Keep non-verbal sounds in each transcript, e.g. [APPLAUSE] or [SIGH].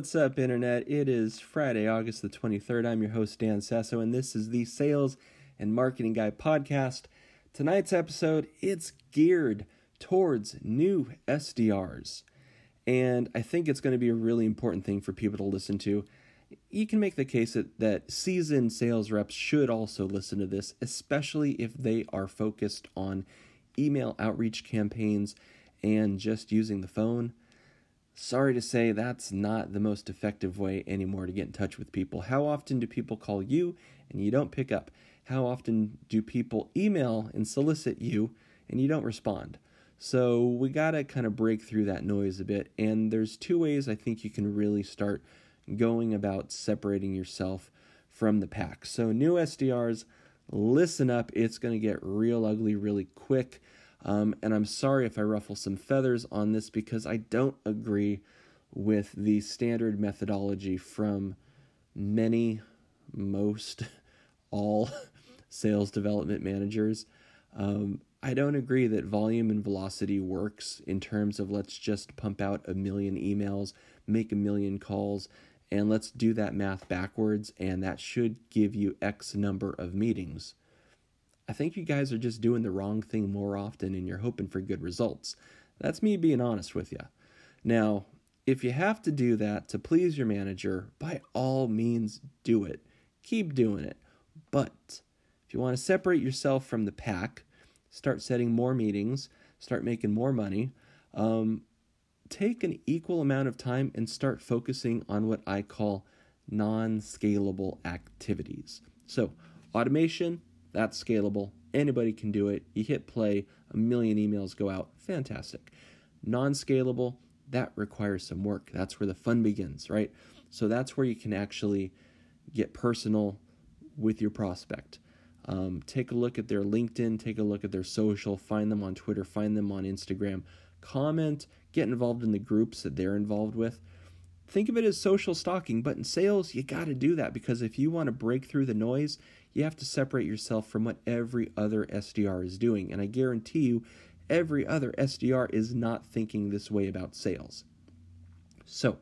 What's up, Internet? It is Friday, August the 23rd. I'm your host, Dan Sasso, and this is the Sales and Marketing Guy podcast. Tonight's episode, it's geared towards new SDRs. And I think it's going to be a really important thing for people to listen to. You can make the case that, that seasoned sales reps should also listen to this, especially if they are focused on email outreach campaigns and just using the phone Sorry to say, that's not the most effective way anymore to get in touch with people. How often do people call you and you don't pick up? How often do people email and solicit you and you don't respond? So we got to kind of break through that noise a bit. And there's two ways I think you can really start going about separating yourself from the pack. So, new SDRs, listen up. It's going to get real ugly really quick. Um, and I'm sorry if I ruffle some feathers on this because I don't agree with the standard methodology from many, most, [LAUGHS] all [LAUGHS] sales development managers. Um, I don't agree that volume and velocity works in terms of let's just pump out a million emails, make a million calls, and let's do that math backwards, and that should give you X number of meetings. I think you guys are just doing the wrong thing more often and you're hoping for good results. That's me being honest with you. Now, if you have to do that to please your manager, by all means do it. Keep doing it. But if you want to separate yourself from the pack, start setting more meetings, start making more money, um, take an equal amount of time and start focusing on what I call non scalable activities. So, automation, that's scalable. Anybody can do it. You hit play, a million emails go out. Fantastic. Non scalable, that requires some work. That's where the fun begins, right? So that's where you can actually get personal with your prospect. Um, take a look at their LinkedIn, take a look at their social, find them on Twitter, find them on Instagram, comment, get involved in the groups that they're involved with. Think of it as social stalking, but in sales, you got to do that because if you want to break through the noise, you have to separate yourself from what every other SDR is doing. And I guarantee you, every other SDR is not thinking this way about sales. So,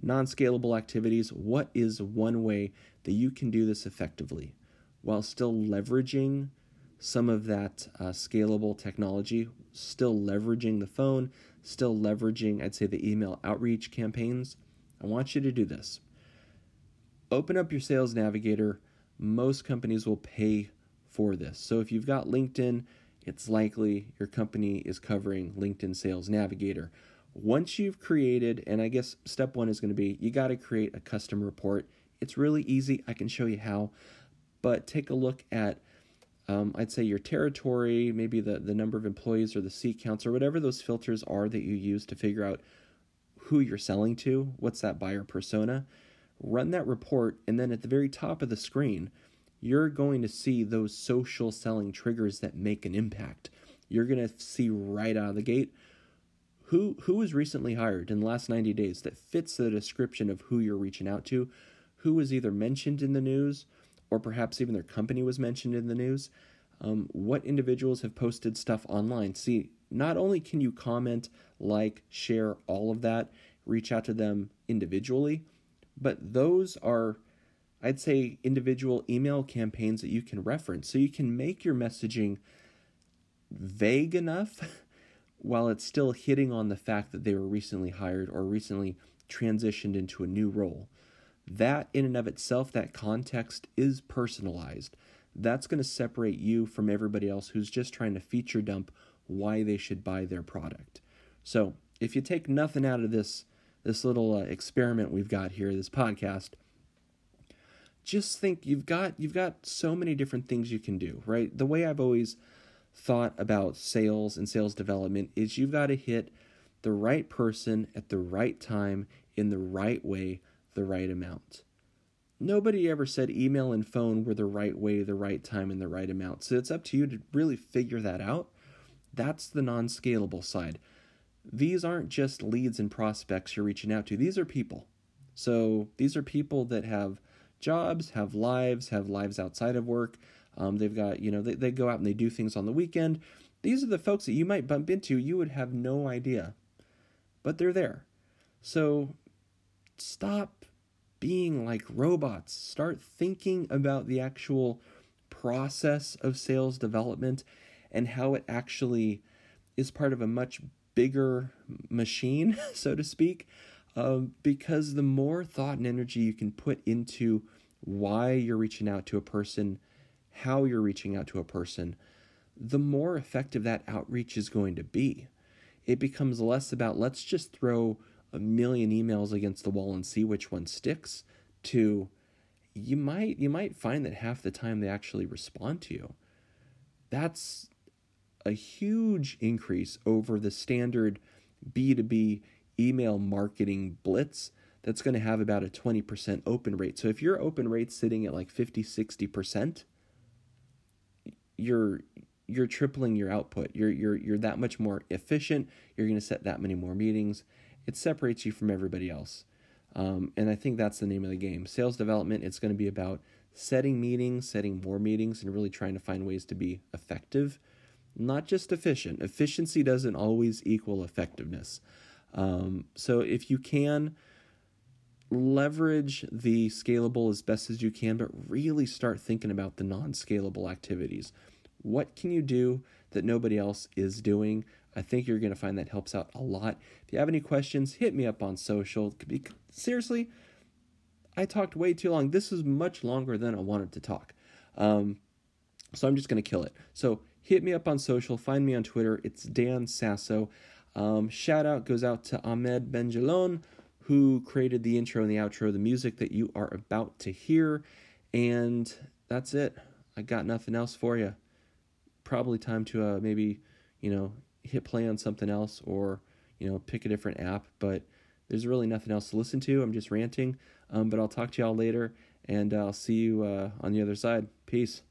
non scalable activities what is one way that you can do this effectively while still leveraging some of that uh, scalable technology, still leveraging the phone, still leveraging, I'd say, the email outreach campaigns? I want you to do this. Open up your Sales Navigator most companies will pay for this. So if you've got LinkedIn, it's likely your company is covering LinkedIn Sales Navigator. Once you've created, and I guess step one is going to be you got to create a custom report. It's really easy. I can show you how, but take a look at, um, I'd say, your territory, maybe the, the number of employees or the seat counts or whatever those filters are that you use to figure out who you're selling to, what's that buyer persona run that report, and then at the very top of the screen, you're going to see those social selling triggers that make an impact. You're going to see right out of the gate who who was recently hired in the last 90 days that fits the description of who you're reaching out to, who was either mentioned in the news or perhaps even their company was mentioned in the news. Um, what individuals have posted stuff online. See, not only can you comment, like, share all of that, reach out to them individually, but those are, I'd say, individual email campaigns that you can reference. So you can make your messaging vague enough [LAUGHS] while it's still hitting on the fact that they were recently hired or recently transitioned into a new role. That, in and of itself, that context is personalized. That's going to separate you from everybody else who's just trying to feature dump why they should buy their product. So, if you take nothing out of this this little uh, experiment we've got here, this podcast, just think you've got you've got so many different things you can do, right? The way I've always thought about sales and sales development is you've got to hit the right person at the right time in the right way, the right amount. Nobody ever said email and phone were the right way, the right time, and the right amount. So it's up to you to really figure that out. That's the non scalable side these aren't just leads and prospects you're reaching out to, these are people. So these are people that have jobs, have lives, have lives outside of work. Um, they've got, you know, they, they go out and they do things on the weekend. These are the folks that you might bump into, you would have no idea, but they're there. So stop being like robots. Start thinking about the actual process of sales development and how it actually is part of a much bigger machine, [LAUGHS] so to speak. Um, because the more thought and energy you can put into why you're reaching out to a person, how you're reaching out to a person, the more effective that outreach is going to be. It becomes less about let's just throw a million emails against the wall and see which one sticks to you might you might find that half the time they actually respond to you. That's a huge increase over the standard B2B email marketing blitz that's going to have about a 20% open rate. So if your open rate's sitting at like 50, 60%, you're you're tripling your output. You're you're you're that much more efficient. You're going to set that many more meetings. It separates you from everybody else. Um, and I think that's the name of the game. Sales development, it's going to be about setting meetings, setting more meetings, and really trying to find ways to be effective, not just efficient. Efficiency doesn't always equal effectiveness. Um, so if you can, leverage the scalable as best as you can, but really start thinking about the non scalable activities. What can you do that nobody else is doing? I think you're going to find that helps out a lot. If you have any questions, hit me up on social. Be, Seriously, I talked way too long. This is much longer than I wanted to talk. Um, so I'm just going to kill it. So hit me up on social. Find me on Twitter. It's Dan Sasso. Um, shout out goes out to Ahmed Benjalon, who created the intro and the outro, the music that you are about to hear. And that's it. I got nothing else for you. Probably time to uh, maybe, you know, hit play on something else or, you know, pick a different app. But there's really nothing else to listen to. I'm just ranting. Um, but I'll talk to y'all later, and I'll see you uh, on the other side. Peace.